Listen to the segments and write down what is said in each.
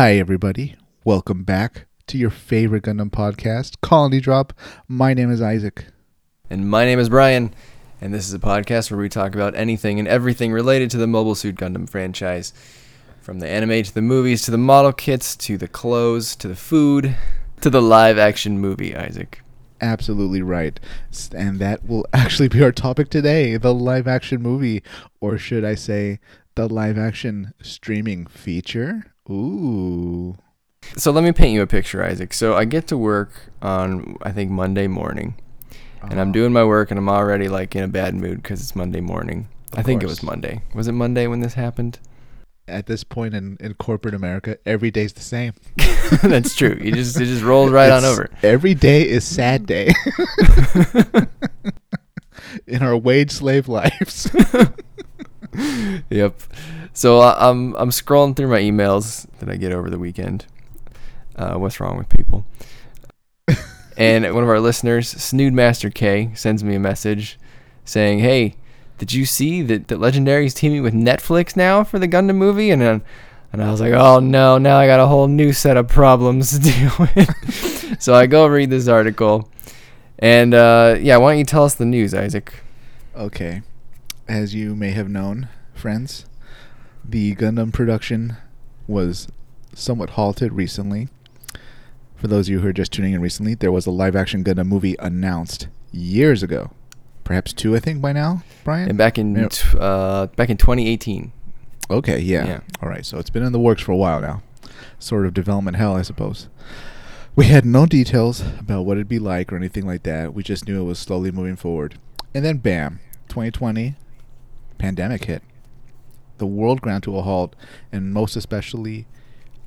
Hi, everybody. Welcome back to your favorite Gundam podcast, Colony Drop. My name is Isaac. And my name is Brian, and this is a podcast where we talk about anything and everything related to the Mobile Suit Gundam franchise. From the anime to the movies to the model kits to the clothes to the food to the live action movie, Isaac. Absolutely right. And that will actually be our topic today the live action movie, or should I say, the live action streaming feature. Ooh. So let me paint you a picture, Isaac. So I get to work on, I think, Monday morning. And I'm Uh, doing my work, and I'm already like in a bad mood because it's Monday morning. Of I think it was Monday. Was it Monday when this happened? At this point in, in corporate America, every day's the same. That's true. You just it just rolls right on over. Every day is sad day in our wage slave lives. yep. So uh, I'm I'm scrolling through my emails that I get over the weekend. Uh, what's wrong with people? and one of our listeners, Snood Master K, sends me a message saying, "Hey, did you see that that Legendary's teaming with Netflix now for the Gundam movie?" And then, and I was like, "Oh no, now I got a whole new set of problems to deal with." so I go read this article, and uh, yeah, why don't you tell us the news, Isaac? Okay. As you may have known, friends, the Gundam production was somewhat halted recently. For those of you who are just tuning in recently, there was a live action Gundam movie announced years ago. Perhaps two, I think, by now, Brian? And back in Yeah. t- uh, back in 2018. Okay, yeah. Yeah. All right, so it's been in the works for a while now. Sort of development hell, I suppose. We had no details about what it'd be like or anything like that. We just knew it was slowly moving forward. And then, bam, 2020, pandemic hit. The world ground to a halt, and most especially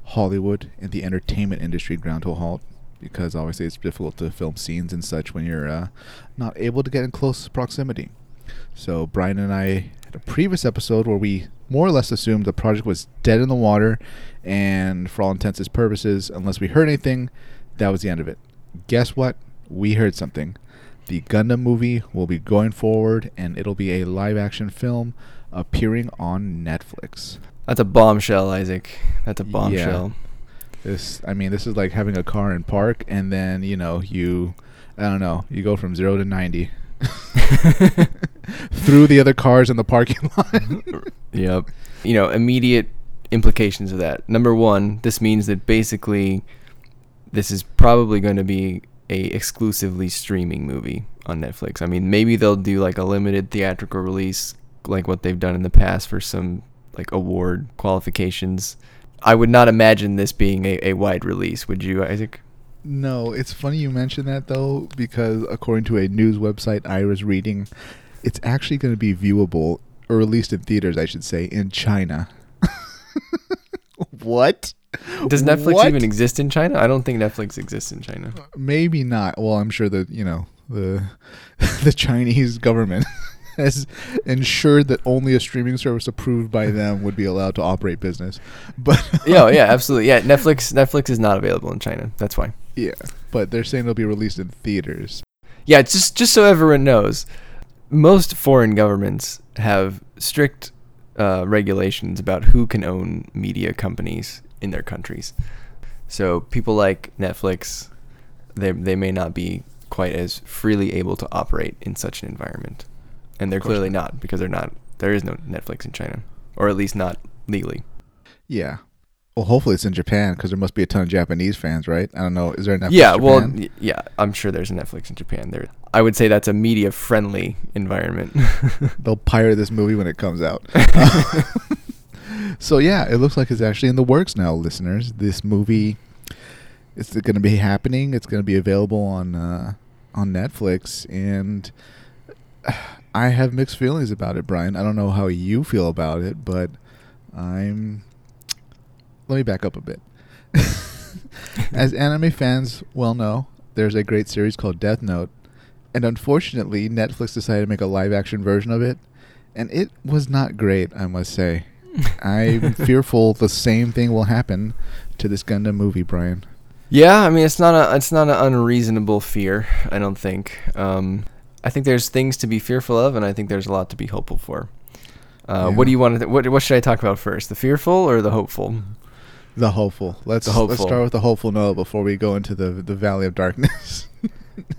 Hollywood and the entertainment industry ground to a halt. Because obviously it's difficult to film scenes and such when you're uh, not able to get in close proximity. So Brian and I had a previous episode where we more or less assumed the project was dead in the water, and for all intents and purposes, unless we heard anything, that was the end of it. Guess what? We heard something. The Gundam movie will be going forward, and it'll be a live-action film appearing on Netflix. That's a bombshell, Isaac. That's a Yeah. bombshell. This, I mean, this is like having a car in park, and then you know you, I don't know, you go from zero to ninety through the other cars in the parking lot. Yep. You know, immediate implications of that. Number one, this means that basically this is probably going to be a exclusively streaming movie on Netflix. I mean, maybe they'll do like a limited theatrical release like what they've done in the past for some like award qualifications. I would not imagine this being a, a wide release, would you, Isaac? No, it's funny you mention that though, because according to a news website I was reading, it's actually going to be viewable, or released in theaters, I should say, in China. what? Does Netflix What? even exist in China? I don't think Netflix exists in China. Maybe not. Well, I'm sure that you know the the Chinese government has ensured that only a streaming service approved by them would be allowed to operate business. But yeah, yeah, absolutely. Yeah, Netflix Netflix is not available in China. That's why. yeah, but they're saying it'll be released in theaters. Yeah, just just so everyone knows, most foreign governments have strict uh, regulations about who can own media companies in their countries. So people like Netflix, they they may not be quite as freely able to operate in such an environment, and they're clearly not because they're not. There is no Netflix in China, or at least not legally. Yeah. Well, hopefully it's in Japan because there must be a ton of Japanese fans, right? I don't know. Is there a Netflix yeah, well, yeah, I'm sure there's a Netflix in Japan. There, I would say that's a media friendly environment. they'll pirate this movie when it comes out. so yeah, it looks like it's actually in the works now, listeners. This movie, it's going to be happening. It's going to be available on uh, on Netflix, and I have mixed feelings about it, Brian. I don't know how you feel about it, but I'm. Let me back up a bit. As anime fans well know, there's a great series called Death Note, and unfortunately, Netflix decided to make a live action version of it, and it was not great, I must say. I'm fearful the same thing will happen to this Gundam movie, Brian. Yeah, I mean it's not a it's not an unreasonable fear. I don't think. Um, I think there's things to be fearful of, and I think there's a lot to be hopeful for. Uh, What do you want to? Th- what what should I talk about first? The fearful or the hopeful? The hopeful. Let's The let's start with the hopeful note before we go into the the valley of darkness.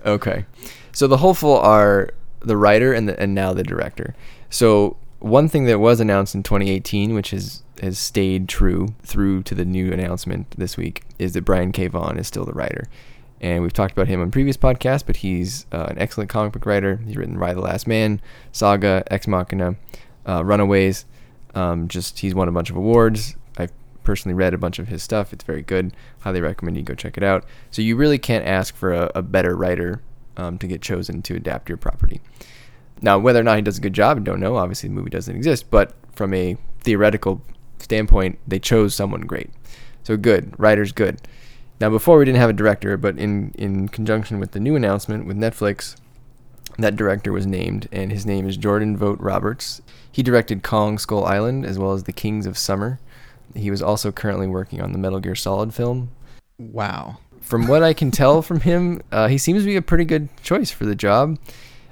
Okay. So the hopeful are the writer and the, and now the director. So one thing that was announced in 2018, which has has stayed true through to the new announcement this week, is that Brian K. Vaughan is still the writer. And we've talked about him on previous podcasts, but he's uh, an excellent comic book writer. He's written Y the Last Man, Saga, Ex Machina, uh, Runaways. Um, just he's won a bunch of awards. I've personally read a bunch of his stuff. It's very good. Highly recommend you go check it out. So you really can't ask for a, a better writer um, to get chosen to adapt your property. Now, whether or not he does a good job, I don't know. Obviously, the movie doesn't exist, but from a theoretical standpoint, they chose someone great. So good, writer's good. Now, before we didn't have a director, but in in conjunction with the new announcement with Netflix, that director was named, and his name is Jordan Vogt Roberts. He directed Kong Skull Island as well as The Kings of Summer. He was also currently working on the Metal Gear Solid film. wow. From what I can tell from him, uh, he seems to be a pretty good choice for the job.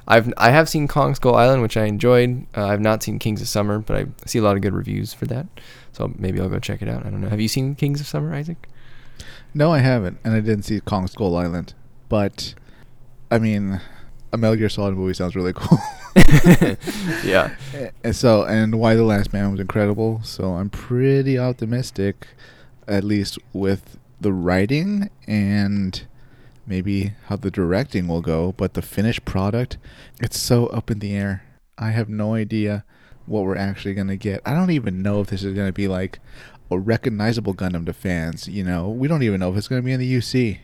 I've I have seen Kong Skull Island, which I enjoyed. Uh, I've not seen Kings of Summer, but I see a lot of good reviews for that. So maybe I'll go check it out. I don't know. Have you seen Kings of Summer, Isaac? No, I haven't, and I didn't see Kong Skull Island. But I mean, a Metal Gear Solid movie sounds really cool. yeah. and so, and Y the Last Man was incredible. So I'm pretty optimistic, at least with the writing and maybe how the directing will go. But the finished product, it's so up in the air. I have no idea what we're actually gonna get. I don't even know if this is gonna be like a recognizable Gundam to fans. You know, we don't even know if it's gonna be in the UC.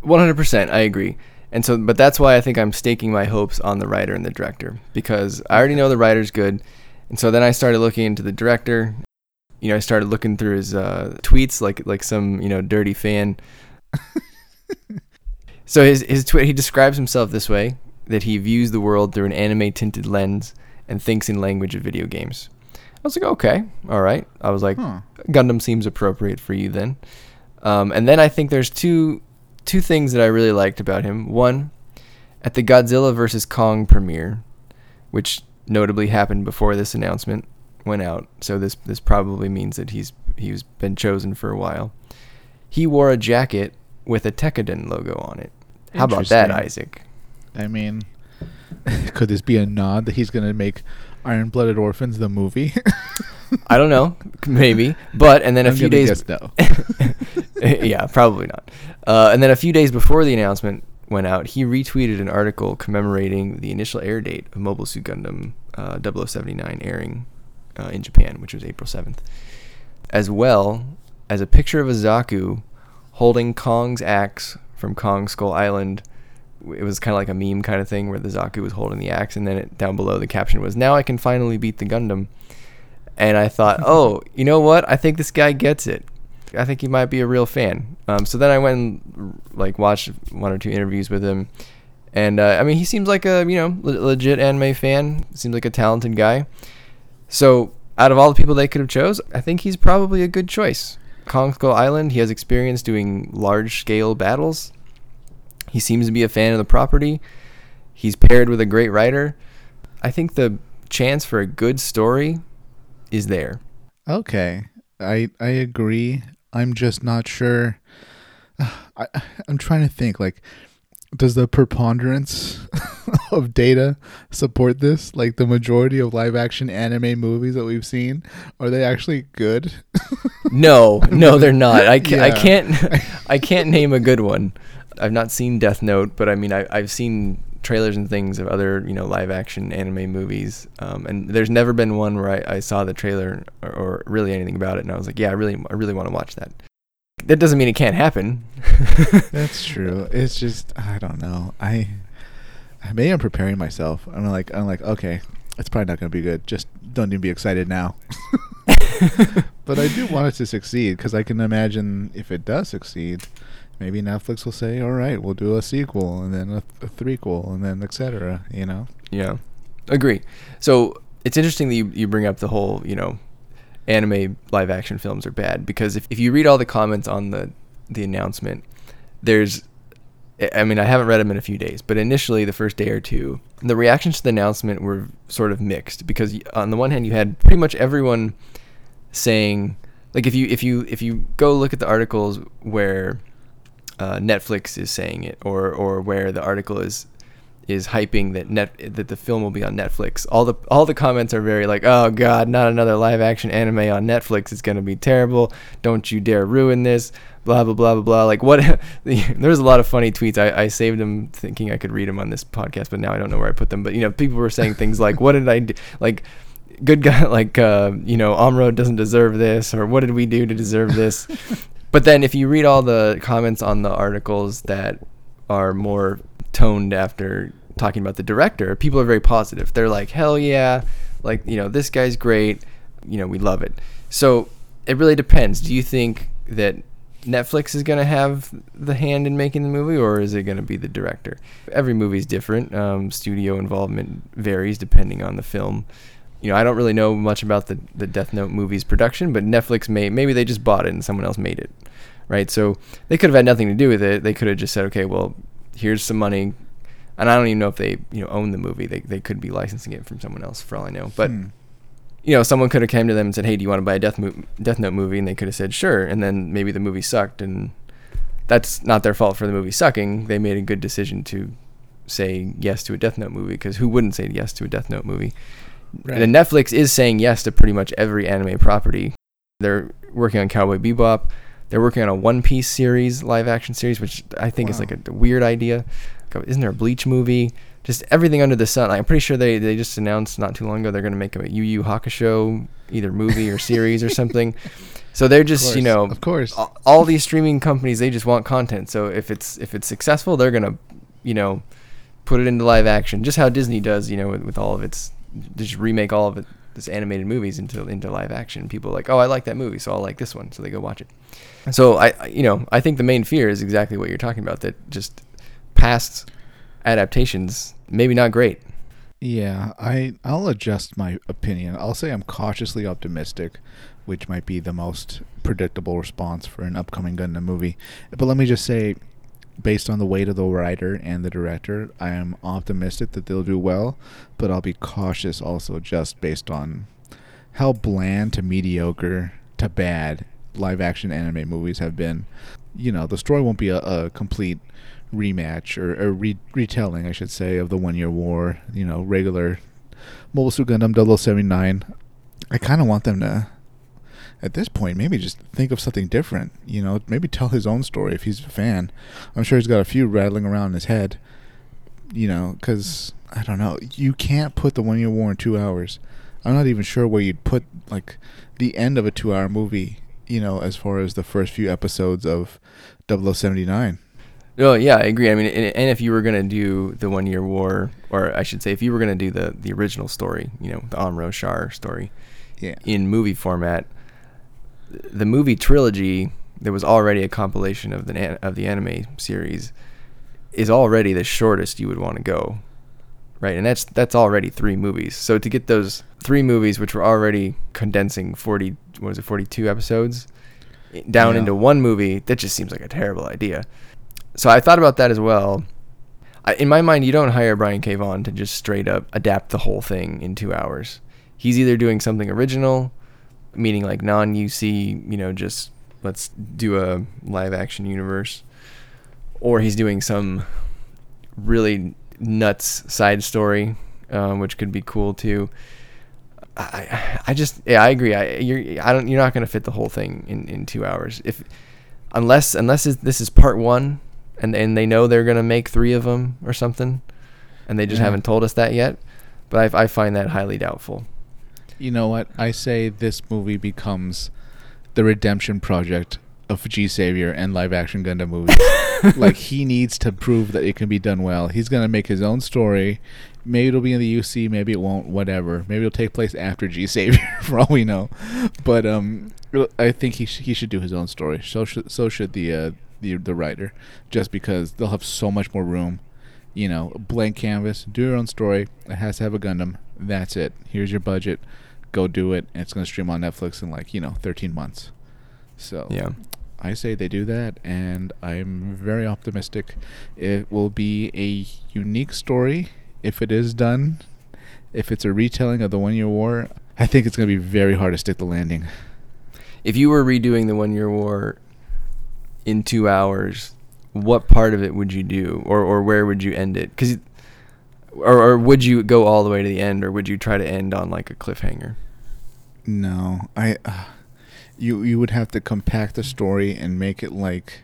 One hundred percent, I agree. And so, but that's why I think I'm staking my hopes on the writer and the director because I already know the writer's good, and so then I started looking into the director. You know, I started looking through his uh, tweets like like some you know dirty fan. so his his tweet he describes himself this way that he views the world through an anime tinted lens and thinks in language of video games. I was like, okay, all right. I was like, Huh. Gundam seems appropriate for you then. Um, and then I think there's two two things that I really liked about him. One, at the Godzilla vs Kong premiere, which notably happened before this announcement went out, so this this probably means that he's he's been chosen for a while. He wore a jacket with a Tekkadan logo on it. How about that, Isaac? I mean, could this be a nod that he's gonna make Iron Blooded Orphans the movie? I don't know, maybe. But and then a I'm few days guess no. yeah, probably not. Uh, and then a few days before the announcement went out, he retweeted an article commemorating the initial air date of Mobile Suit Gundam uh, 0079 airing uh, in Japan, which was April 7th, as well as a picture of a Zaku holding Kong's axe from Kong Skull Island. It was kind of like a meme kind of thing where the Zaku was holding the axe, and then it, down below the caption was, "Now I can finally beat the Gundam." And I thought, oh, you know what? I think this guy gets it. I think he might be a real fan. Um, so then I went and like watched one or two interviews with him, and uh, I mean, he seems like a you know le- legit anime fan. Seems like a talented guy. So out of all the people they could have chose, I think he's probably a good choice. Kong Skull Island. He has experience doing large scale battles. He seems to be a fan of the property. He's paired with a great writer. I think the chance for a good story is there. Okay, I I agree. I'm just not sure. I I'm trying to think. Like, does the preponderance of data support this? Like, the majority of live action anime movies that we've seen are they actually good? No, no, they're not. I, ca- I Yeah. can't. I can't name a good one. I've not seen Death Note, but I mean, I, I've seen trailers and things of other, you know, live action anime movies. Um, and there's never been one where I, I saw the trailer or, or really anything about it, and I was like, yeah, I really, I really want to watch that. That doesn't mean it can't happen. That's true. It's just I don't know. I maybe I'm preparing myself. I'm like I'm like okay, it's probably not gonna be good. Just don't even be excited now. but I do want it to succeed because I can imagine if it does succeed, maybe Netflix will say, "All right, we'll do a sequel and then a, a threequel and then etc." You know. Yeah, agree. So it's interesting that you, you bring up the whole, you know, anime live action films are bad because if, if you read all the comments on the the announcement, there's, I mean, I haven't read them in a few days, but initially the first day or two, the reactions to the announcement were sort of mixed because on the one hand you had pretty much everyone saying. like if you if you if you go look at the articles where uh, Netflix is saying it, or or where the article is is hyping that net that the film will be on Netflix. All the all the comments are very like, "Oh God, not another live action anime on Netflix. It's gonna be terrible. Don't you dare ruin this." Blah blah blah blah blah. Like what? There's a lot of funny tweets. I, I saved them thinking I could read them on this podcast, but now I don't know where I put them. But you know, people were saying things like, "What did I do?" Like good guy like uh, you know Amuro doesn't deserve this or what did we do to deserve this but then if you read all the comments on the articles that are more toned after talking about the director people are very positive. They're like hell yeah. Like you know this guy's great. You know we love it. So it really depends. Do you think that Netflix is going to have the hand in making the movie, or is it going to be the director? Every movie is different. Um, studio involvement varies depending on the film you know, I don't really know much about the, the Death Note movie's production, but Netflix may maybe they just bought it and someone else made it, right? So they could have had nothing to do with it. They could have just said, okay, well, here's some money, and I don't even know if they you know own the movie. They they could be licensing it from someone else for all I know. But hmm. you know, someone could have came to them and said, hey, do you want to buy a Death Mo- Death Note movie? And they could have said, sure. And then maybe the movie sucked, and that's not their fault for the movie sucking. They made a good decision to say yes to a Death Note movie because who wouldn't say yes to a Death Note movie? Right. And Netflix is saying yes to pretty much every anime property. They're working on Cowboy Bebop. They're working on a One Piece series, live action series, which I think wow. is like a, weird idea. Isn't there a Bleach movie? Just everything under the sun. I'm pretty sure they, they just announced not too long ago they're going to make a Yu Yu Hakusho either movie or series or something. So they're just course, you know of course all, all these streaming companies they just want content. So if it's if it's successful, they're gonna you know put it into live action, just how Disney does you know with, with all of its just remake all of it, this animated movies into into live action. People like, oh, I like that movie, so I'll like this one, so they go watch it. So I, you know, I think the main fear is exactly what you're talking about. That just past adaptations, maybe not great. Yeah, I I'll adjust my opinion. I'll say I'm cautiously optimistic, which might be the most predictable response for an upcoming Gundam movie. But let me just say, based on the weight of the writer and the director, I am optimistic that they'll do well, but I'll be cautious also just based on how bland to mediocre to bad live action anime movies have been. You know, the story won't be a, a complete rematch or a re- retelling, I should say, of the One Year War. You know, regular Mobile Suit Gundam 0079. I kind of want them to at this point, maybe just think of something different. You know, maybe tell his own story if he's a fan. I'm sure he's got a few rattling around in his head. You know, because I don't know. You can't put the one year war in two hours. I'm not even sure where you'd put like the end of a two hour movie. You know, as far as the first few episodes of 0079. Oh yeah, I agree. I mean, and, if you were gonna do the one year war, or I should say, if you were gonna do the the original story, you know, the Amuro Char story, yeah. in movie format, the movie trilogy that was already a compilation of the of the anime series is already the shortest you would want to go right? And that's that's already three movies. So to get those three movies which were already condensing 40 what was it 42 episodes down yeah. into one movie that just seems like a terrible idea. So i thought about that as well. I, in my mind you don't hire brian k. Vaughan to just straight up adapt the whole thing in two hours. He's either doing something original meaning like non UC, you know, just let's do a live action universe, or he's doing some really nuts side story, um, which could be cool too. I, I just yeah I agree I you're I don't you're not gonna fit the whole thing in, in two hours if unless unless this is part one and and they know they're gonna make three of them or something and they just yeah. haven't told us that yet but I, I find that highly doubtful you know what? I say this movie becomes the redemption project of G Savior and live action Gundam movies. like he needs to prove that it can be done well. He's gonna make his own story. Maybe it'll be in the UC, maybe it won't. Whatever. Maybe it'll take place after G Savior, for all we know. But um, I think he sh- he should do his own story. So should so should the uh, the the writer, just because they'll have so much more room. You know, blank canvas. Do your own story. It has to have a Gundam. That's it. Here's your budget go do it, and it's going to stream on Netflix in like you know 13 months. So yeah, I say they do that, and I'm very optimistic. It will be a unique story if it is done. If it's a retelling of the One Year War, I think it's going to be very hard to stick the landing. if you were redoing the One Year War in two hours, what part of it would you do, or or where would you end it? Because, or or would you go all the way to the end, or would you try to end on like a cliffhanger? No, I. Uh, you you would have to compact the story and make it like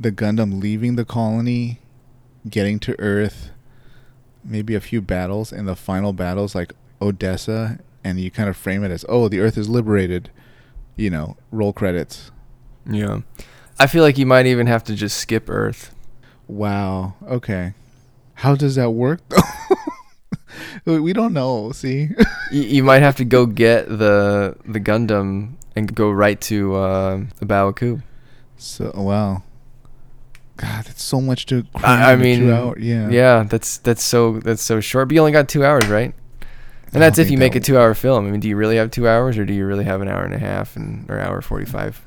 the Gundam leaving the colony, getting to Earth, maybe a few battles, and the final battles like Odessa, and you kind of frame it as, oh, the Earth is liberated. You know, roll credits. Yeah, I feel like you might even have to just skip Earth. Wow. Okay. How does that work though? we don't know. See. you, you might have to go get the the Gundam and go right to uh, the Bawaku. So wow. God, that's so much to. I, I mean, two hour, yeah, yeah. That's that's so that's so short. But you only got two hours, right? And that's if you make a two-hour film. I mean, do you really have two hours, or do you really have an hour and a half and or hour forty-five?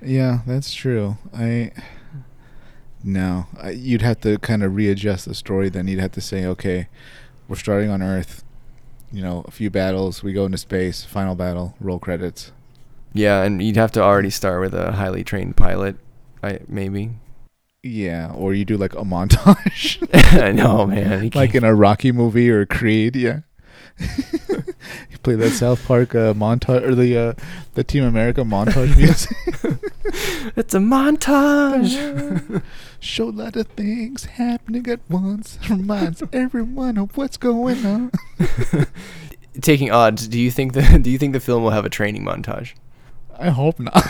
Yeah, that's true. I no, you'd have to kind of readjust the story. Then you'd have to say, okay, we're starting on Earth. You know, a few battles. We go into space. Final battle. Roll credits. Yeah, and you'd have to already start with a highly trained pilot, I maybe. Yeah, or you do like a montage. I know, man. Like in a Rocky movie or Creed, yeah. you play that South Park uh, montage or the uh, the Team America montage music. it's a montage. Show a lot of things happening at once. Reminds everyone of what's going on. Taking odds, do you think the do you think the film will have a training montage? I hope not.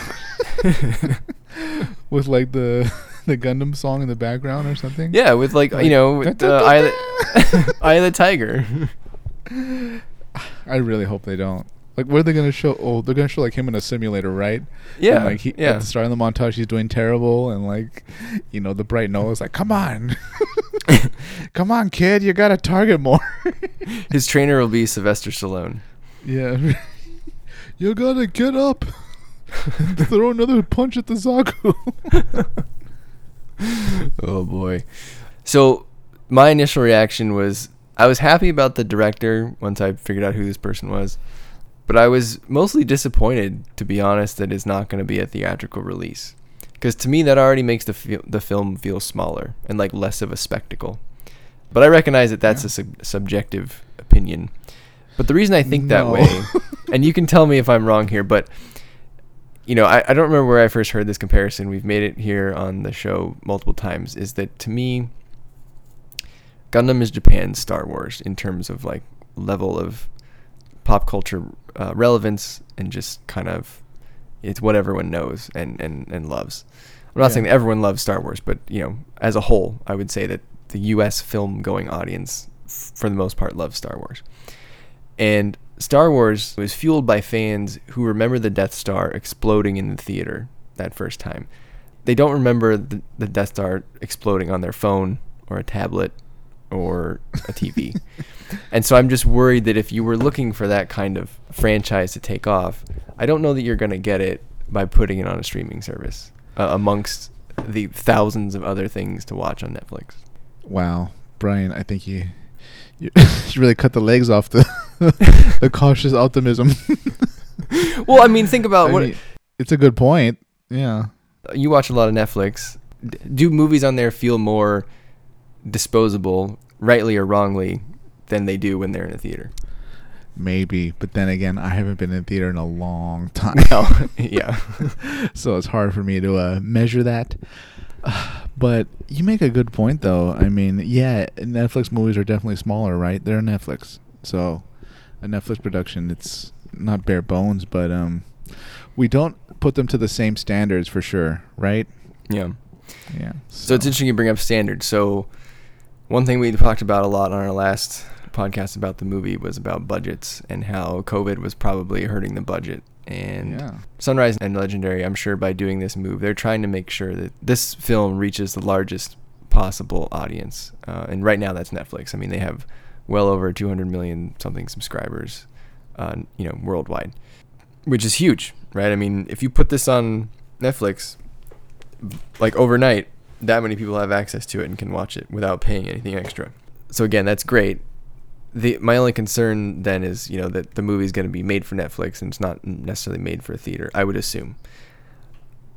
with like the the Gundam song in the background or something. Yeah, with like, like you know, with the Eye, the, Eye of the Tiger. I really hope they don't. Like, what are they gonna show? Oh, they're gonna show like him in a simulator, right? Yeah. And, like he, yeah. at the start of the montage, he's doing terrible, and like, you know, the Bright Noa's, like, come on, come on, kid, you gotta target more. His trainer will be Sylvester Stallone. Yeah. you gotta get up. throw another punch at the Zaku. oh boy. So my initial reaction was I was happy about the director once I figured out who this person was, but I was mostly disappointed, to be honest, that it's not going to be a theatrical release. Because to me, that already makes the feel, the film feel smaller and like less of a spectacle. But I recognize that that's yeah. a sub- subjective opinion. But the reason I think no. that way, and you can tell me if I'm wrong here, but you know, I, I don't remember where I first heard this comparison. We've made it here on the show multiple times. Is that to me, Gundam is Japan's Star Wars in terms of like level of pop culture uh, relevance and just kind of it's what everyone knows and, and, and loves. I'm not yeah. saying that everyone loves Star Wars, but you know, as a whole, I would say that the U.S. film going audience, f- for the most part, loves Star Wars. And Star Wars was fueled by fans who remember the Death Star exploding in the theater that first time. They don't remember the, the Death Star exploding on their phone or a tablet or a TV. and so I'm just worried that if you were looking for that kind of franchise to take off, I don't know that you're going to get it by putting it on a streaming service uh, amongst the thousands of other things to watch on Netflix. Wow, Brian, I think you you, you really cut the legs off the the cautious optimism. well, I mean, think about I what mean, it's a good point. Yeah. You watch a lot of Netflix. Do movies on there feel more disposable, rightly or wrongly, than they do when they're in a theater. Maybe, but then again, I haven't been in theater in a long time. No, yeah. so it's hard for me to uh, measure that. Uh, but you make a good point, though. I mean, yeah, Netflix movies are definitely smaller, right? They're Netflix, so a Netflix production, it's not bare bones, but um, we don't put them to the same standards for sure, right? Yeah. Yeah. So, so it's interesting you bring up standards. So one thing we talked about a lot on our last podcast about the movie was about budgets and how COVID was probably hurting the budget. And yeah. Sunrise and Legendary, I'm sure by doing this move, they're trying to make sure that this film reaches the largest possible audience. Uh, and right now, that's Netflix. I mean, they have well over 200 million something subscribers, uh, you know, worldwide, which is huge, right? I mean, if you put this on Netflix, like overnight, that many people have access to it and can watch it without paying anything extra. So again, that's great. the my only concern then is you know that the movie's going to be made for Netflix and it's not necessarily made for a theater. I would assume.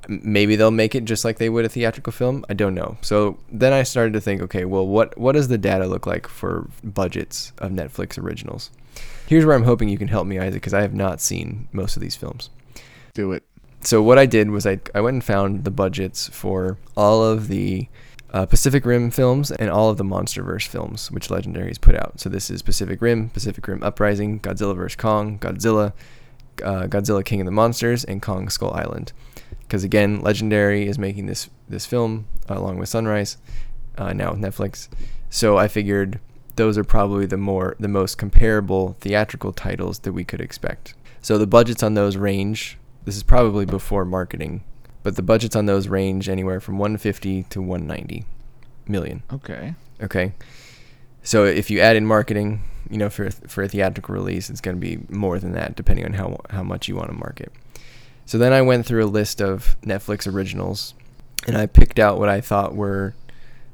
Maybe they'll make it just like they would a theatrical film. I don't know. So then I started to think, okay, well, what what does the data look like for budgets of Netflix originals? Here's where I'm hoping you can help me, Isaac, because I have not seen most of these films Do it. So what I did was I, I went and found the budgets for all of the uh, Pacific Rim films and all of the MonsterVerse films, which Legendary has put out. So this is Pacific Rim, Pacific Rim Uprising, Godzilla vs Kong, Godzilla, uh, Godzilla King of the Monsters, and Kong Skull Island. Because again, Legendary is making this this film uh, along with Sunrise, uh, now with Netflix. So I figured those are probably the more the most comparable theatrical titles that we could expect. So the budgets on those range. This is probably before marketing, but the budgets on those range anywhere from 150 to 190 million. Okay. Okay. So if you add in marketing, you know, for for a theatrical release, it's going to be more than that, depending on how how much you want to market. So then I went through a list of Netflix originals, and I picked out what I thought were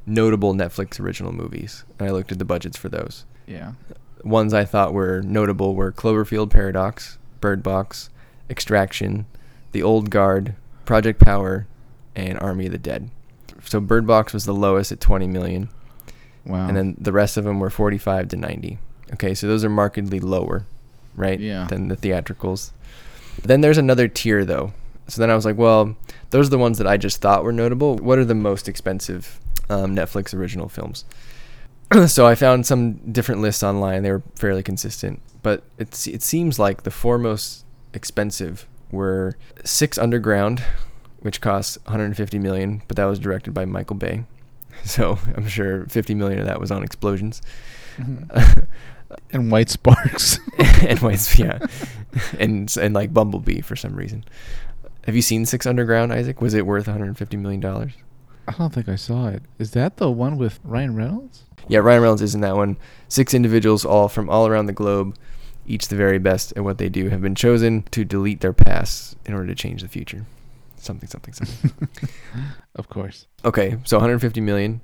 notable Netflix original movies, and I looked at the budgets for those. Yeah. Ones I thought were notable were Cloverfield Paradox, Bird Box, Extraction, The Old Guard, Project Power, and Army of the Dead. So Bird Box was the lowest at 20 million. Wow. and then the rest of them were 45 to 90 okay so those are markedly lower right Yeah. than the theatricals. Then there's another tier though. So then i was like well those are the ones that i just thought were notable. What are the most expensive um, netflix original films? So i found some different lists online. They were fairly consistent. But it, it seems like the four most expensive were six underground which cost 150 million but that was directed by michael bay so i'm sure 50 million of that was on explosions Mhm. and White Sparks. and white, yeah, and and like Bumblebee for some reason. Have you seen Six Underground, Isaac? Was it worth 150 million dollars? I don't think I saw it. Is that the one with Ryan Reynolds? Yeah, Ryan Reynolds is in that one. Six individuals, all from all around the globe, each the very best at what they do, have been chosen to delete their pasts in order to change the future. Something, something, something. Of course. okay, so 150 million.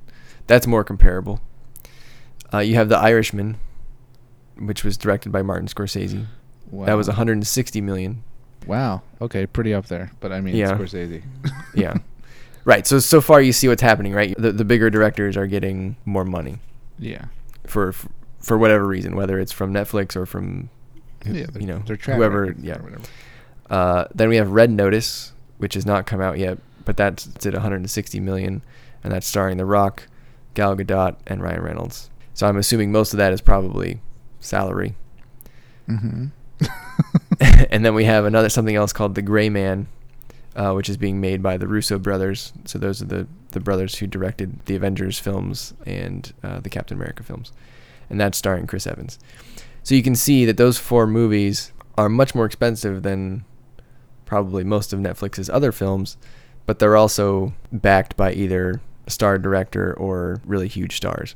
That's more comparable. Uh, you have The Irishman, which was directed by Martin Scorsese. Wow. That was 160 million. Wow. Okay, pretty up there. But I mean, Yeah. Scorsese. yeah. Right. So so far you see what's happening, right? The the bigger directors are getting more money Yeah. for for whatever reason, whether it's from Netflix or from who- Yeah. you know whoever. Yeah. Uh, then we have Red Notice, which has not come out yet, but that's at 160 million, and that's starring The Rock, Gal Gadot, and Ryan Reynolds. So I'm assuming most of that is probably salary. Mm-hmm. and then we have another something else called The Gray Man, uh, which is being made by the Russo brothers. So those are the the brothers who directed the Avengers films and uh, the Captain America films, and that's starring Chris Evans. So you can see that those four movies are much more expensive than probably most of Netflix's other films, but they're also backed by either a star director or really huge stars.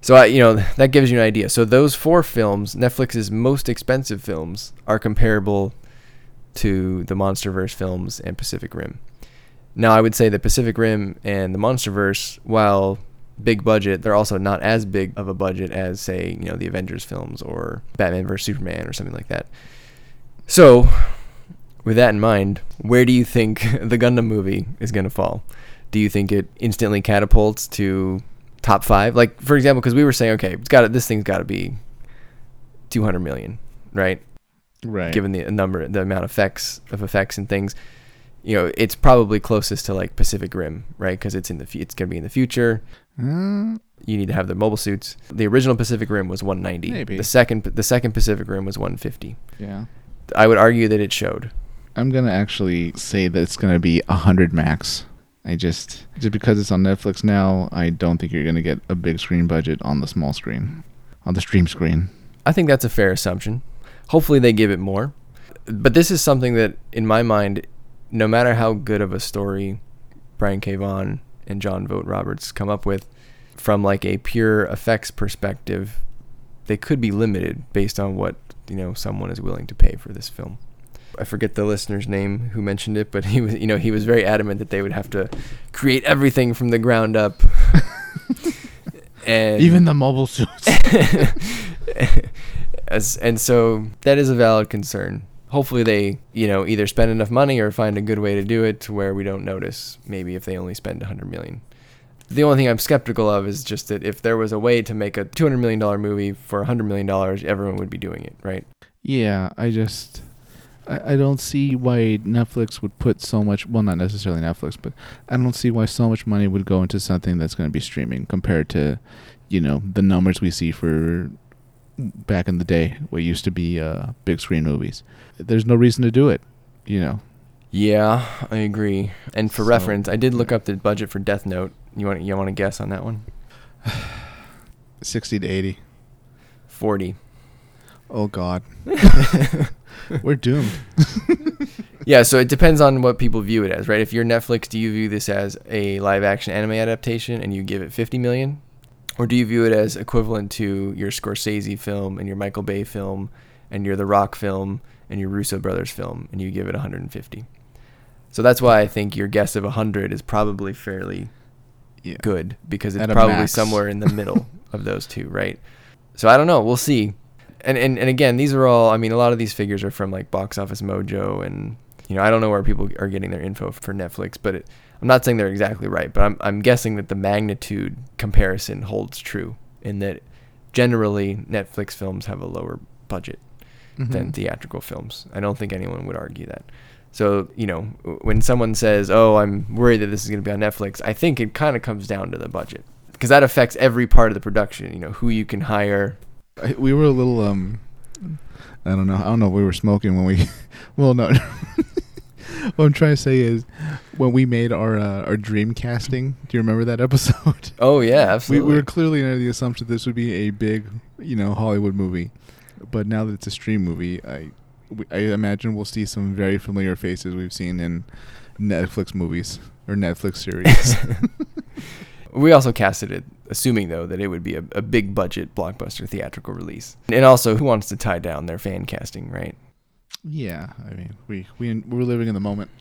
So I, you know, that gives you an idea. So those four films, Netflix's most expensive films, are comparable to the MonsterVerse films and Pacific Rim. Now, I would say that Pacific Rim and the MonsterVerse, while big budget, they're also not as big of a budget as, say, you know, the Avengers films or Batman vs Superman or something like that. So, with that in mind, where do you think the Gundam movie is going to fall? Do you think it instantly catapults to top five? Like, for example, because we were saying, okay, it's got this thing's got to be 200 million, right? Right. Given the number, the amount of effects of effects and things, you know, it's probably closest to like Pacific Rim, right? Because it's in the fu- it's gonna be in the future. Uh, You need to have the mobile suits. The original Pacific Rim was 190. Maybe. The second the second Pacific Rim was 150. yeah. I would argue that it showed. I'm gonna actually say that it's gonna be hundred max. I just just because it's on Netflix now, I don't think you're gonna get a big screen budget on the small screen, on the stream screen. I think that's a fair assumption. Hopefully they give it more. But this is something that in my mind no matter how good of a story Brian K. Vaughan and John Vogt Roberts come up with from like a pure effects perspective, they could be limited based on what, you know, someone is willing to pay for this film. I forget the listener's name who mentioned it, but he was, you know, he was very adamant that they would have to create everything from the ground up. and Even the mobile suits. As, and so that is a valid concern. Hopefully they, you know, either spend enough money or find a good way to do it to where we don't notice maybe if they only spend 100 million. The only thing I'm skeptical of is just that if there was a way to make a 200 million dollar movie for 100 million dollars, everyone would be doing it, right? Yeah, I just I, I don't see why Netflix would put so much well not necessarily Netflix, but I don't see why so much money would go into something that's going to be streaming compared to, you know, the numbers we see for back in the day what used to be uh, big screen movies. There's no reason to do it, you know. Yeah, I agree. And for So- reference, I did look up the budget for Death Note. You want you want to guess on that one? 60 to 80. 40. Oh god. We're doomed. Yeah, so it depends on what people view it as, right? If you're Netflix, do you view this as a live action anime adaptation and you give it 50 million? Or do you view it as equivalent to your Scorsese film and your Michael Bay film and your The Rock film and your Russo brothers film and you give it 150? So that's why I think your guess of 100 is probably fairly Yeah. good because it's probably max. somewhere in the middle of those two, right? So I don't know. We'll see. And, and and again, these are all. I mean, a lot of these figures are from like Box Office Mojo, and you know, I don't know where people are getting their info for Netflix, but it, I'm not saying they're exactly right. But I'm I'm guessing that the magnitude comparison holds true in that generally Netflix films have a lower budget than Mhm. theatrical films. I don't think anyone would argue that. So, you know, when someone says, "Oh, I'm worried that this is going to be on Netflix," I think it kind of comes down to the budget because that affects every part of the production. You know, who you can hire. I- we were a little um I don't know. I don't know if we were smoking when we well no. what I'm trying to say is when we made our uh, our dream casting, do you remember that episode? Oh yeah, we, absolutely. we were clearly under the assumption this would be a big, you know, Hollywood movie. But now that it's a stream movie, I I imagine we'll see some very familiar faces we've seen in Netflix movies or Netflix series. we also casted it, assuming though that it would be a, a big budget blockbuster theatrical release, and also who wants to tie down their fan casting, right? Yeah, I mean, we we we're living in the moment.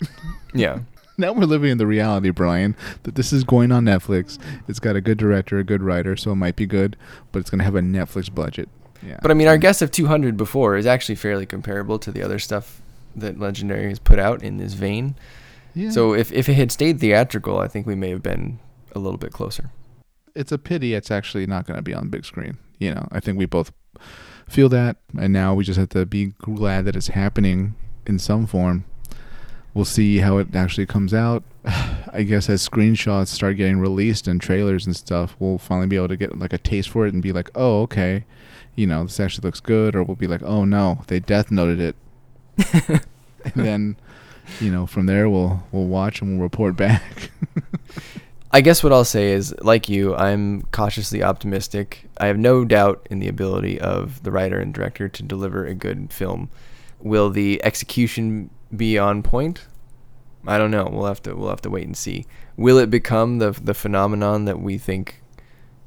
Yeah. now we're living in the reality, Brian, that this is going on Netflix. It's got a good director, a good writer, so it might be good, but it's going to have a Netflix budget. Yeah. But I mean, our guess of 200 before is actually fairly comparable to the other stuff that Legendary has put out in this vein. yeah. So if, if it had stayed theatrical, I think we may have been a little bit closer. it's a pity it's actually not going to be on big screen. You know, I think we both feel that, and now we just have to be glad that it's happening in some form. We'll see how it actually comes out. I guess as screenshots start getting released and trailers and stuff, we'll finally be able to get like a taste for it and be like, "Oh, okay, you know, this actually looks good," or we'll be like, "Oh no, they death noted it." and then, you know, from there we'll we'll watch and we'll report back. I guess what I'll say is, like you, I'm cautiously optimistic. I have no doubt in the ability of the writer and director to deliver a good film. Will the execution be on point? I don't know. We'll have to we'll have to wait and see. Will it become the the phenomenon that we think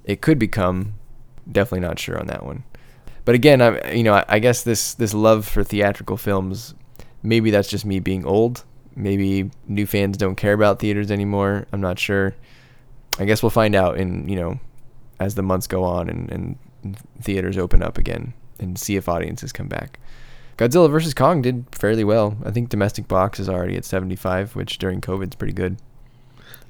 it could become? Definitely not sure on that one. But again, I you know I, I guess this this love for theatrical films, maybe that's just me being old. Maybe new fans don't care about theaters anymore. I'm not sure. I guess we'll find out in you know as the months go on and, and theaters open up again and see if audiences come back. Godzilla vs Kong did fairly well. I think domestic box is already at 75, which during COVID is pretty good.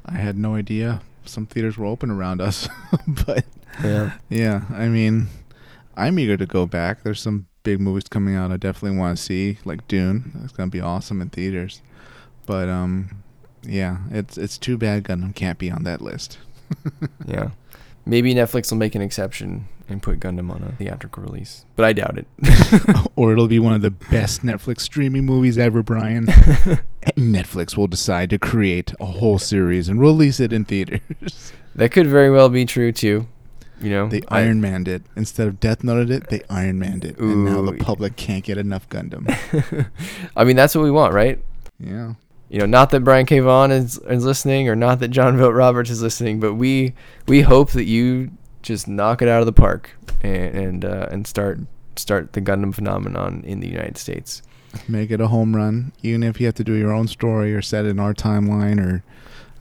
I had no idea some theaters were open around us, but Yeah. yeah, I mean, I'm eager to go back. There's some big movies coming out I definitely want to see, like Dune. It's gonna be awesome in theaters. But um, yeah, it's it's too bad Gundam can't be on that list. Yeah. Maybe Netflix will make an exception and put Gundam on a theatrical release, but I doubt it. or it'll be one of the best Netflix streaming movies ever, Brian. Netflix will decide to create a whole series and release it in theaters. that could very well be true too. You know, They I- Iron Manned it instead of Death Noted it. They Iron Manned it, and now the public can't get enough Gundam. I mean, that's what we want, right? yeah. You know, not that Brian K. Vaughan is, is listening or not that John Vogt Roberts is listening, but we we hope that you just knock it out of the park and and, uh, and start start the Gundam phenomenon in the United States. make it a home run, even if you have to do your own story or set it in our timeline or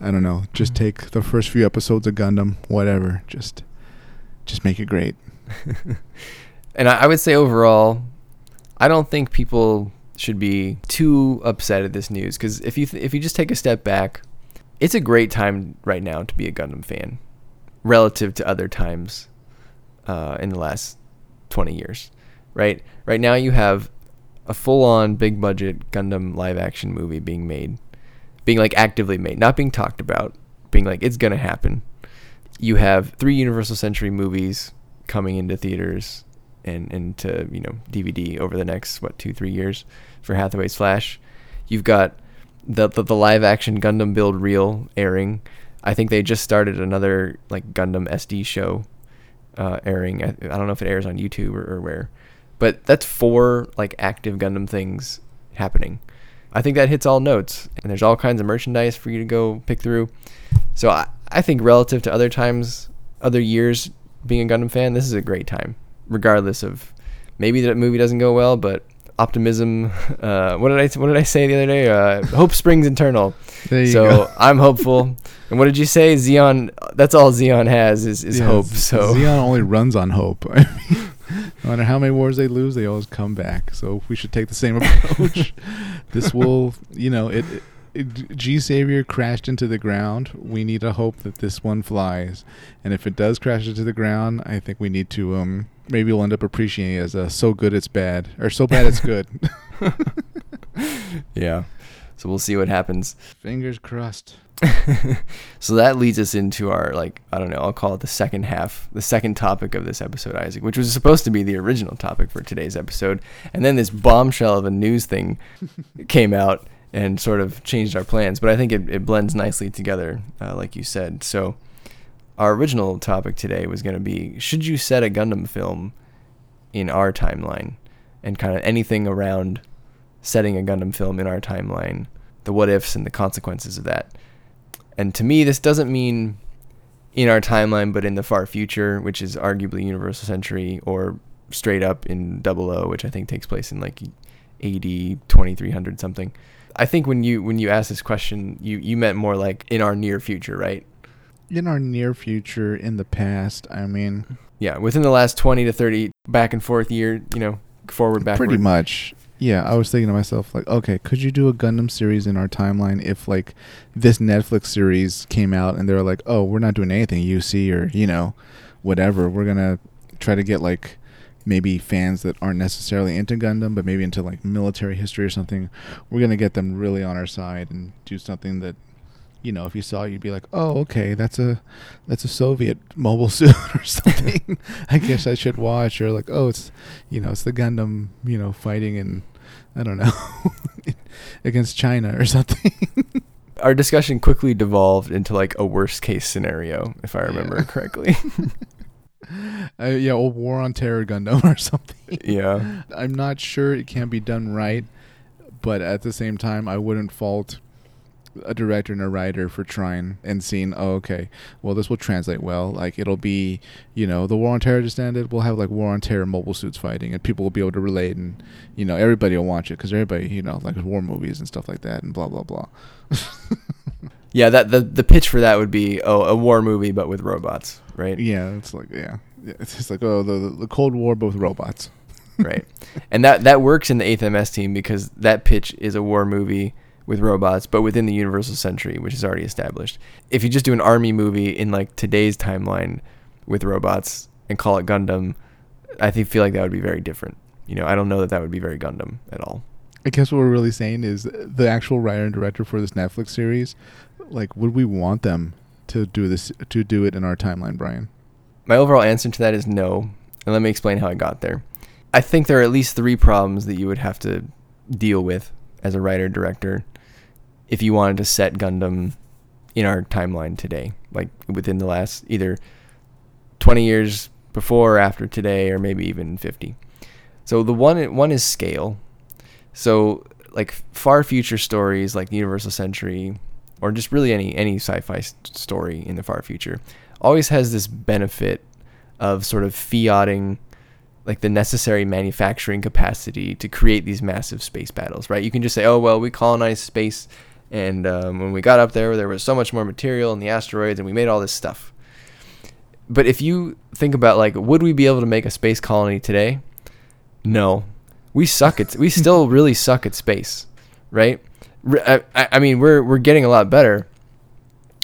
I don't know, just take the first few episodes of Gundam, whatever. Just just make it great. And I, I would say overall, I don't think people should be too upset at this news because if you th- if you just take a step back, it's a great time right now to be a Gundam fan, relative to other times uh, in the last twenty years. Right, right now you have a full-on big budget Gundam live action movie being made, being like actively made, not being talked about, being like it's gonna happen. You have three Universal Century movies coming into theaters and into you know DVD over the next what two three years for Hathaway's Flash. You've got the the, the live action Gundam Build Real airing. I think they just started another like Gundam SD show uh, airing. I, I don't know if it airs on YouTube or, or where, but that's four like active Gundam things happening. I think that hits all notes, and there's all kinds of merchandise for you to go pick through. So I, I think relative to other times, other years being a Gundam fan, this is a great time, regardless of maybe that movie doesn't go well, but optimism. Uh, what did I what did I say the other day? Uh, hope springs eternal. So go. I'm hopeful. And what did you say? Zeon. That's all Zeon has is, is Yeah, hope. So Zeon only runs on hope. I mean, no matter how many wars they lose, they always come back. So we should take the same approach. this will, you know, it, it, it. G Savior crashed into the ground. We need to hope that this one flies. And if it does crash into the ground, I think we need to um maybe we'll end up appreciating it as uh, so good it's bad or so bad it's good. yeah. So we'll see what happens. Fingers crossed. so that leads us into our like I don't know, I'll call it the second half, the second topic of this episode, Isaac, which was supposed to be the original topic for today's episode, and then this bombshell of a news thing came out and sort of changed our plans. But I think it, it blends nicely together, uh, like you said. So our original topic today was going to be: Should you set a Gundam film in our timeline, and kind of anything around setting a Gundam film in our timeline, the what ifs and the consequences of that. And to me, this doesn't mean in our timeline, but in the far future, which is arguably Universal Century or straight up in Double O, which I think takes place in like AD 2300 something. I think when you when you asked this question, you you meant more like in our near future, right? In our near future, in the past, I mean, Yeah, within the last 20 to 30 back and forth year, you know, forward backward. Pretty much. Yeah, I was thinking to myself like, okay, could you do a Gundam series in our timeline if like this Netflix series came out and they were like, "Oh, we're not doing anything UC or, you know, whatever. We're going to try to get like maybe fans that aren't necessarily into Gundam but maybe into like military history or something. We're going to get them really on our side and do something that you know, if you saw it, you'd be like, "Oh, okay, that's a that's a Soviet mobile suit or something." I guess I should watch. Or like, "Oh, it's you know, it's the Gundam, you know, fighting in I don't know against China or something." Our discussion quickly devolved into like a worst case scenario, if I remember Yeah. correctly. uh, yeah, or War on Terror Gundam or something. yeah. I'm not sure it can be done right, but at the same time, I wouldn't fault a director and a writer for trying and seeing, oh, okay, well, this will translate well. Like, it'll be, you know, the War on Terror just ended. We'll have, like, War on Terror mobile suits fighting, and people will be able to relate, and, you know, everybody will watch it because everybody, you know, like war movies and stuff like that, and blah, blah, blah. Yeah, that the the pitch for that would be oh a war movie but with robots, right? yeah, it's like, yeah. it's just like, oh, the, the Cold War, but with robots. right. And that that works in the 8th MS team because that pitch is a war movie with robots but within the Universal Century, which is already established. If you just do an army movie in like today's timeline with robots and call it Gundam, I think feel like that would be very different. You know, I don't know that that would be very Gundam at all. I guess what we're really saying is the actual writer and director for this Netflix series, like, would we want them to do this to do it in our timeline, Brian? My overall answer to that is no. And let me explain how I got there. I think there are at least three problems that you would have to deal with as a writer director if you wanted to set Gundam in our timeline today, like within the last either 20 years before or after today, or maybe even 50. So the one one is scale. So like far future stories like Universal Century, or just really any any sci-fi story in the far future, always has this benefit of sort of fiating like the necessary manufacturing capacity to create these massive space battles, right? You can just say, oh well, we colonized space, and um, when we got up there, there was so much more material in the asteroids, and we made all this stuff. But if you think about like, would we be able to make a space colony today? No, we suck at we still really suck at space, right? I, I mean, we're we're getting a lot better,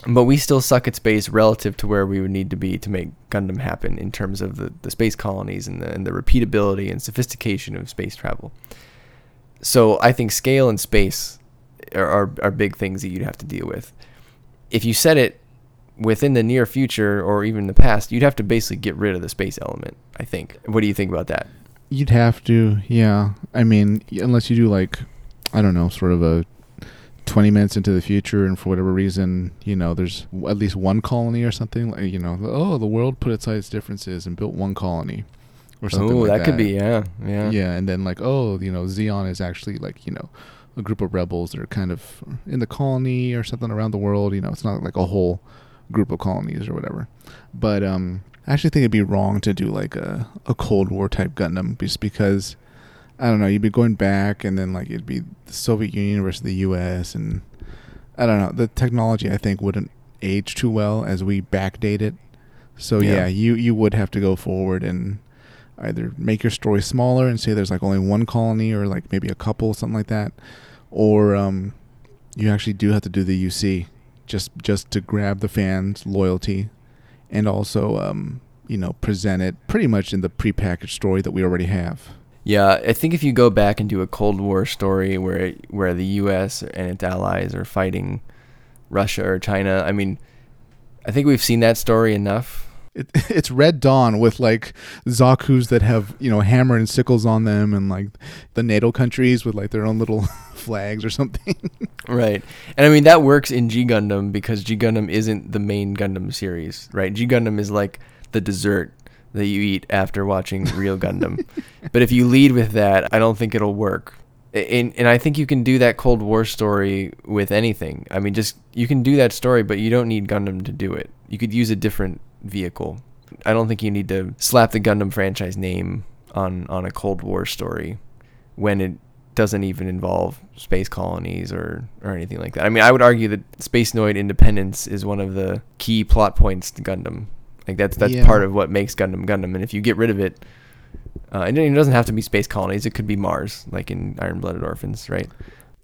but we still suck at space relative to where we would need to be to make Gundam happen in terms of the, the space colonies and the, and the repeatability and sophistication of space travel. So I think scale and space are, are, are big things that you'd have to deal with. If you set it within the near future or even the past, you'd have to basically get rid of the space element, I think. What do you think about that? You'd have to, yeah. I mean, unless you do like, I don't know, sort of a 20 minutes into the future, and for whatever reason, you know, there's at least one colony or something. Like, you know, oh, the world put aside its differences and built one colony, or something. Oh, like that, could be, yeah, yeah. Yeah, and then like, oh, you know, Zeon is actually like, you know, a group of rebels that are kind of in the colony or something around the world. You know, it's not like a whole group of colonies or whatever. But um, I actually think it'd be wrong to do like a a Cold War type Gundam just because I don't know. You'd be going back, and then like it'd be the Soviet Union versus the U.S. and I don't know. The technology I think wouldn't age too well as we backdate it. So Yeah. yeah, you you would have to go forward and either make your story smaller and say there's like only one colony or like maybe a couple something like that, or um, you actually do have to do the UC just just to grab the fans' loyalty, and also um, you know present it pretty much in the prepackaged story that we already have. Yeah, I think if you go back and do a Cold War story where where the U.S. and its allies are fighting Russia or China, I mean, I think we've seen that story enough. It, it's Red Dawn with like Zaku's that have you know hammer and sickles on them, and like the NATO countries with like their own little flags or something. Right. And I mean that works in G Gundam because G Gundam isn't the main Gundam series, right? G Gundam is like the dessert that you eat after watching real Gundam. but if you lead with that, I don't think it'll work. And, and I think you can do that Cold War story with anything. I mean, just you can do that story, but you don't need Gundam to do it. You could use a different vehicle. I don't think you need to slap the Gundam franchise name on on a Cold War story when it doesn't even involve space colonies or or anything like that. I mean, I would argue that Space Noid Independence is one of the key plot points to Gundam. Like that's that's Yeah. part of what makes Gundam Gundam. And if you get rid of it, uh, and it doesn't have to be space colonies. It could be Mars, like in Iron Blooded Orphans, right?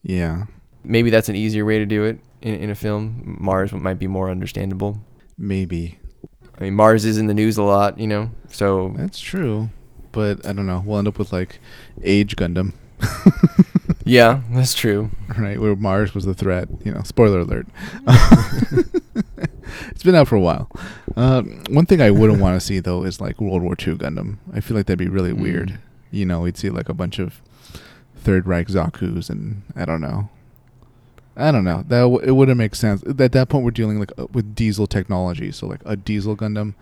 yeah, Maybe that's an easier way to do it in, in a film. Mars might be more understandable. maybe I mean, Mars is in the news a lot, you know. So that's true, but I don't know. We'll end up with like Age Gundam. yeah, that's true. right? Where Mars was the threat. You know, spoiler alert. it's been out for a while. Uh, one thing I wouldn't want to see though is like World War II Gundam. I feel like that'd be really Mm. weird. You know, we'd see like a bunch of Third Reich Zaku's, and I don't know. I don't know. That w- it wouldn't make sense. At that point, we're dealing like uh, with diesel technology. So like a diesel Gundam,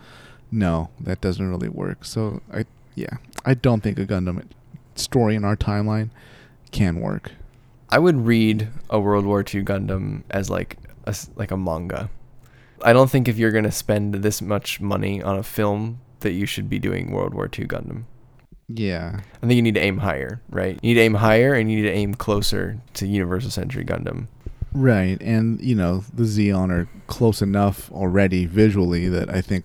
no, that doesn't really work. So I, yeah, I don't think a Gundam story in our timeline can work. I would read a World War II Gundam as like a like a manga. I don't think if you're gonna spend this much money on a film that you should be doing World War II Gundam. Yeah. I think you need to aim higher, right? You need to aim higher and you need to aim closer to Universal Century Gundam. Right, and you know the Zeon are close enough already visually that I think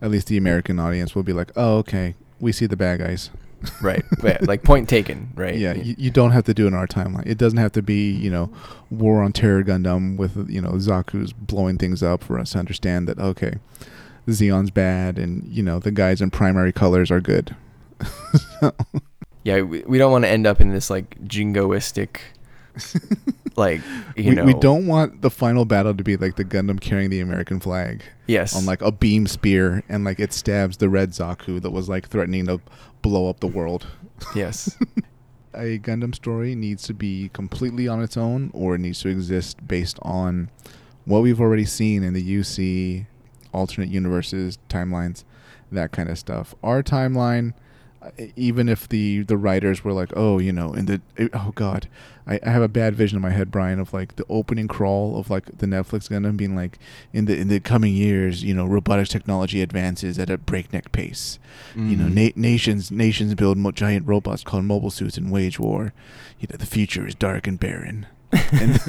at least the American audience will be like, "Oh, okay, we see the bad guys." Right. like point taken, right? Yeah, you, you don't have to do it in our timeline. It doesn't have to be you know War on Terror Gundam with you know Zaku's blowing things up for us to understand that okay, Zeon's bad and you know the guys in primary colors are good. yeah, we, we don't want to end up in this like jingoistic like you we, know we don't want the final battle to be like the Gundam carrying the American flag. yes on like a beam spear and like it stabs the red Zaku that was like threatening to blow up the world. yes A Gundam story needs to be completely on its own or it needs to exist based on what we've already seen in the UC alternate universes, timelines, that kind of stuff. Our timeline even if the the writers were like, "Oh, you know, in the oh god, I, I have a bad vision in my head, Brian, of like the opening crawl of like the Netflix Gundam being like, in the in the coming years, you know, robotics technology advances at a breakneck pace. You know, Mhm. na- nations nations build mo- giant robots called mobile suits and wage war. You know, the future is dark and barren. and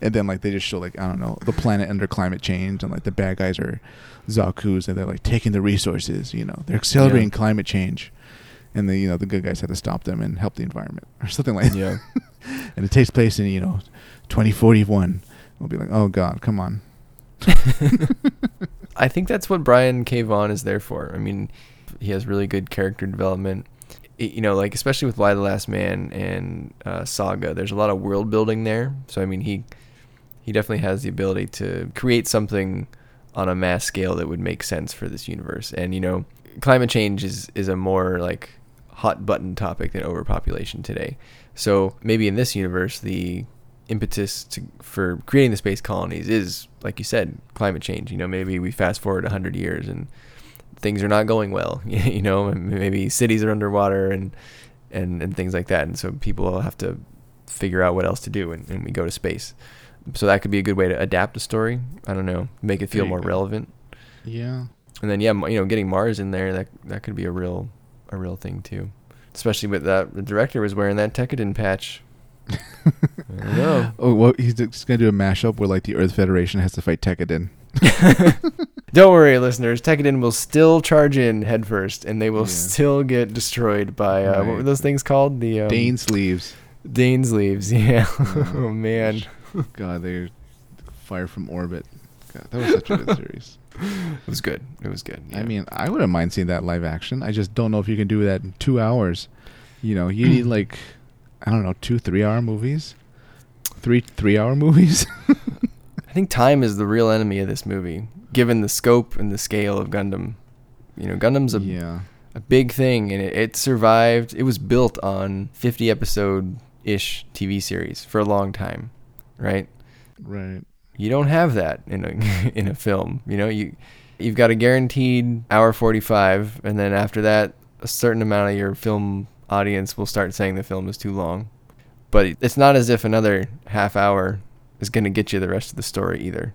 and then like they just show like I don't know the planet under climate change and like the bad guys are Zaku's and they're like taking the resources. You know, they're accelerating climate change. And the you know the good guys had to stop them and help the environment or something like Yeah. that. and it takes place in you know 2041. We'll be like, oh god, come on. I think that's what Brian K. Vaughan is there for. I mean, he has really good character development. I- you know, like especially with Y the Last Man and uh, Saga, there's a lot of world building there. So I mean, he he definitely has the ability to create something on a mass scale that would make sense for this universe. And you know, climate change is is a more like hot button topic than overpopulation today. So maybe in this universe, the impetus to, for creating the space colonies is, like you said, climate change. You know, maybe we fast forward 100 years and things are not going well. you know, maybe cities are underwater and, and, and things like that. And so people have to figure out what else to do and, and we go to space. So that could be a good way to adapt a story. I don't know, make it feel more go. relevant. Yeah. And then yeah, you know, getting Mars in there that that could be a real a real thing too. Especially with that the director was wearing that Tekkadan patch. I don't know. Oh, well, he's just gonna do a mashup where like the Earth Federation has to fight Tekkadan. Don't worry, listeners. Tekkadan will still charge in headfirst, and they will Yeah. still get destroyed by uh, what were those things called? The um, Dainsleifs. Dane's leaves. Yeah. Yeah. oh man, God, they're fire from orbit. God, that was such a good series. It was good. It was good. I mean, I wouldn't mind seeing that live action. I just don't know if you can do that in two hours. You know, you need like, I don't know, two three-hour movies, three three-hour movies. I think time is the real enemy of this movie, given the scope and the scale of Gundam. You know, Gundam's a yeah, a big thing, and it, it survived. It was built on 50 episode ish TV series for a long time, right? right. You don't have that in a in a film. You know, you you've got a guaranteed hour 45, and then after that, a certain amount of your film audience will start saying the film is too long. But it's not as if another half hour is going to get you the rest of the story either.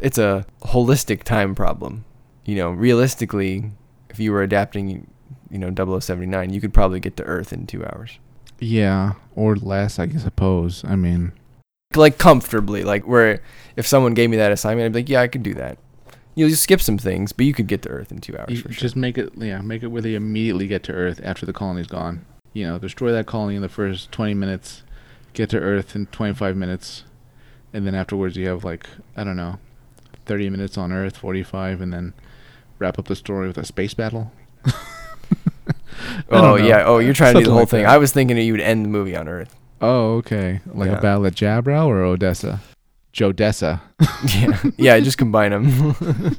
It's a holistic time problem. You know, realistically, if you were adapting, you know, 0079, you could probably get to Earth in two hours. Yeah, or less, I suppose. I mean, like comfortably like where if someone gave me that assignment i'd be like yeah i could do that You'll just skip some things but you could get to earth in two hours you for sure just make it. Yeah, make it where they immediately get to Earth after the colony's gone. You know, destroy that colony in the first twenty minutes, get to Earth in twenty-five minutes, and then afterwards you have like I don't know, thirty minutes on Earth, forty-five, and then wrap up the story with a space battle. Oh yeah oh you're trying to do the whole like thing that. i was thinking that you would end the movie on earth Oh, okay. Like Yeah. a battle at Jaburo or Odessa? Jodessa. yeah yeah just combine them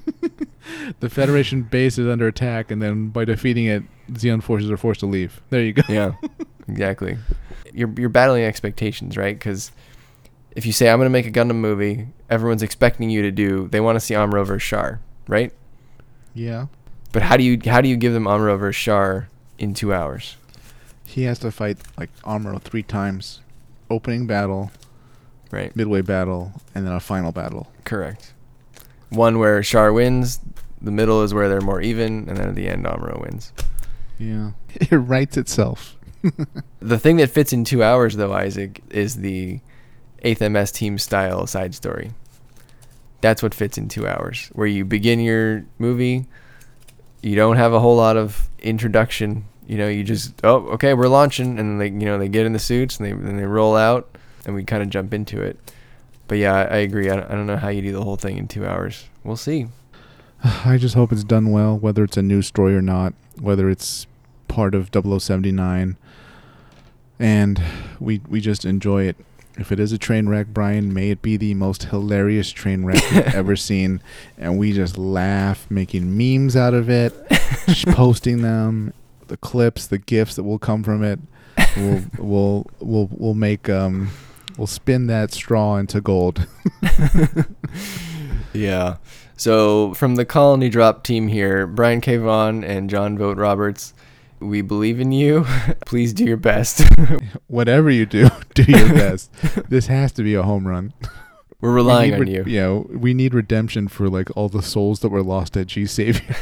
The Federation base is under attack, and then by defeating it, Zeon forces are forced to leave. There you go. yeah exactly you're, you're battling expectations right because if you say i'm going to make a gundam movie everyone's expecting you to do they want to see amuro versus Char, right Yeah. but how do you how do you give them amuro versus Char in two hours He has to fight like Amuro three times. Opening battle, right midway battle, and then a final battle. Correct. One where Char wins, the middle is where they're more even, and then at the end, Amuro wins. Yeah. It writes itself. The thing that fits in two hours, though, Isaac, is the 8th MS team style side story. That's what fits in two hours, where you begin your movie, you don't have a whole lot of introduction. You know, you just oh okay, we're launching, and they you know they get in the suits and they and they roll out, and we kind of jump into it. But yeah, I, I agree. I don't, I don't know how you do the whole thing in two hours. We'll see. I just hope it's done well, whether it's a new story or not, whether it's part of 0079, and we we just enjoy it. If it is a train wreck, Brian, may it be the most hilarious train wreck we've ever seen, and we just laugh, making memes out of it, posting them, the clips, the gifts that will come from it. We'll we'll we'll we'll make um we'll spin that straw into gold. Yeah. So from the Colony Drop team here, Brian K. Vaughan and John Vogt-Roberts, we believe in you. Please do your best. Whatever you do, do your best. this has to be a home run. We're We relying need on you. You know, we need redemption for like all the souls that were lost at G Savior.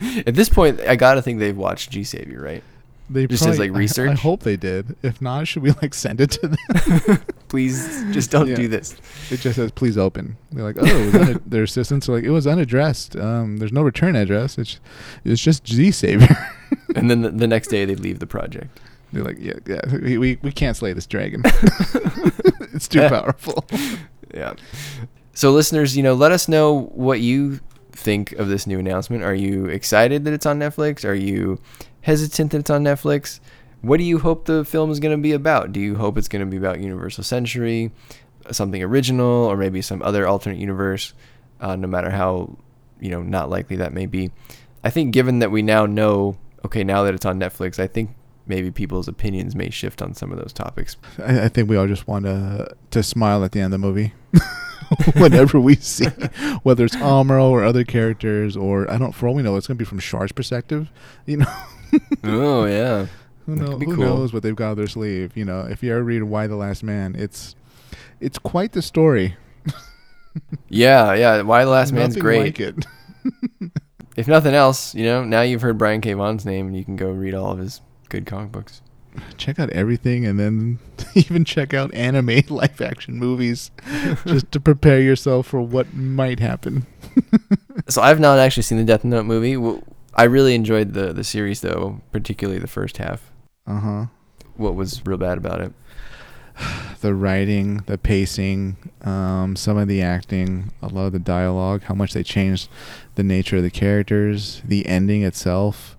At this point, I gotta think they've watched G Savior, right? They Just as, probably- like, I- I, hope they did. If not, should we like send it to them? Please, just don't Yeah. do this. it just says please open. They're like, oh, it was un- their assistants are like, it was unaddressed. Um, there's no return address. It's it's just G Savior. and then the, the next day they leave the project. They're like, yeah, yeah, we we, we can't slay this dragon. it's too powerful. Yeah. So, listeners, you know, let us know what you think of this new announcement. Are you excited that it's on Netflix? Are you hesitant that it's on Netflix? What do you hope the film is going to be about? Do you hope it's going to be about Universal Century, something original, or maybe some other alternate universe? Uh, no matter how, you know, not likely that may be. I think, given that we now know, okay, now that it's on Netflix, I think maybe people's opinions may shift on some of those topics. I, I think we all just want to to smile at the end of the movie. Whenever we see whether it's Amuro or other characters, or I don't, for all we know, it's going to be from Char's perspective. You know, oh yeah. who, know, who cool. knows what they've got up their sleeve? You know, if you ever read Y the Last Man, it's it's quite the story. Yeah, yeah. Y the Last Man's great. Like. If nothing else, you know, now you've heard Brian K. Vaughan's name and you can go read all of his good comic books. Check out everything and then even check out anime live action movies just to prepare yourself for what might happen. So I've not actually seen the Death Note movie. I really enjoyed the the series though, particularly the first half. Uh huh. What was real bad about it? The writing, the pacing, um, some of the acting, a lot of the dialogue, how much they changed the nature of the characters, the ending itself.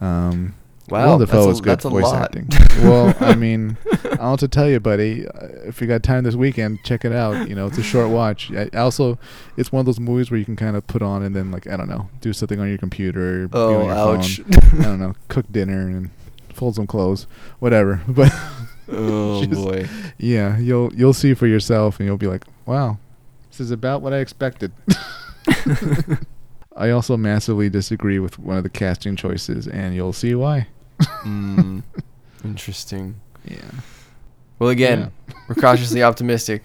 Um, Wow, Willem Dafoe is good voice acting. well, I mean, I don't to tell you, buddy. Uh, If you got time this weekend, check it out. You know, it's a short watch. I, also, it's one of those movies where you can kind of put on and then, like, I don't know, do something on your computer. Oh, your ouch. phone. I don't know, cook dinner and fold some clothes, whatever. But oh Just- boy. yeah, you'll you'll see for yourself, and you'll be like, wow, this is about what I expected. I also massively disagree with one of the casting choices, and you'll see why. Mm, interesting. Yeah. Well, again, we're cautiously optimistic.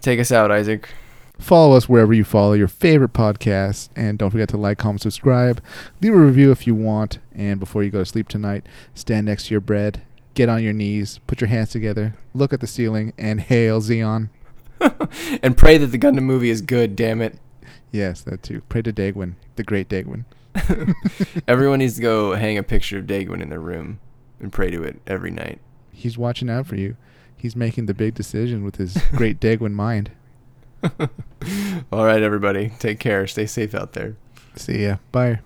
Take us out, Isaac. Follow us wherever you follow your favorite podcast. And don't forget to like, comment, subscribe. Leave a review if you want. And before you go to sleep tonight, stand next to your bed, get on your knees, put your hands together, look at the ceiling, and hail Zeon. and pray that the Gundam movie is good. Damn it! Yes, that too. Pray to Degwin, the great Degwin. Everyone needs to go hang a picture of Degwin in their room and pray to it every night. He's watching out for you. He's making the big decision with his great Degwin mind. All right, everybody. Take care. Stay safe out there. See ya. Bye.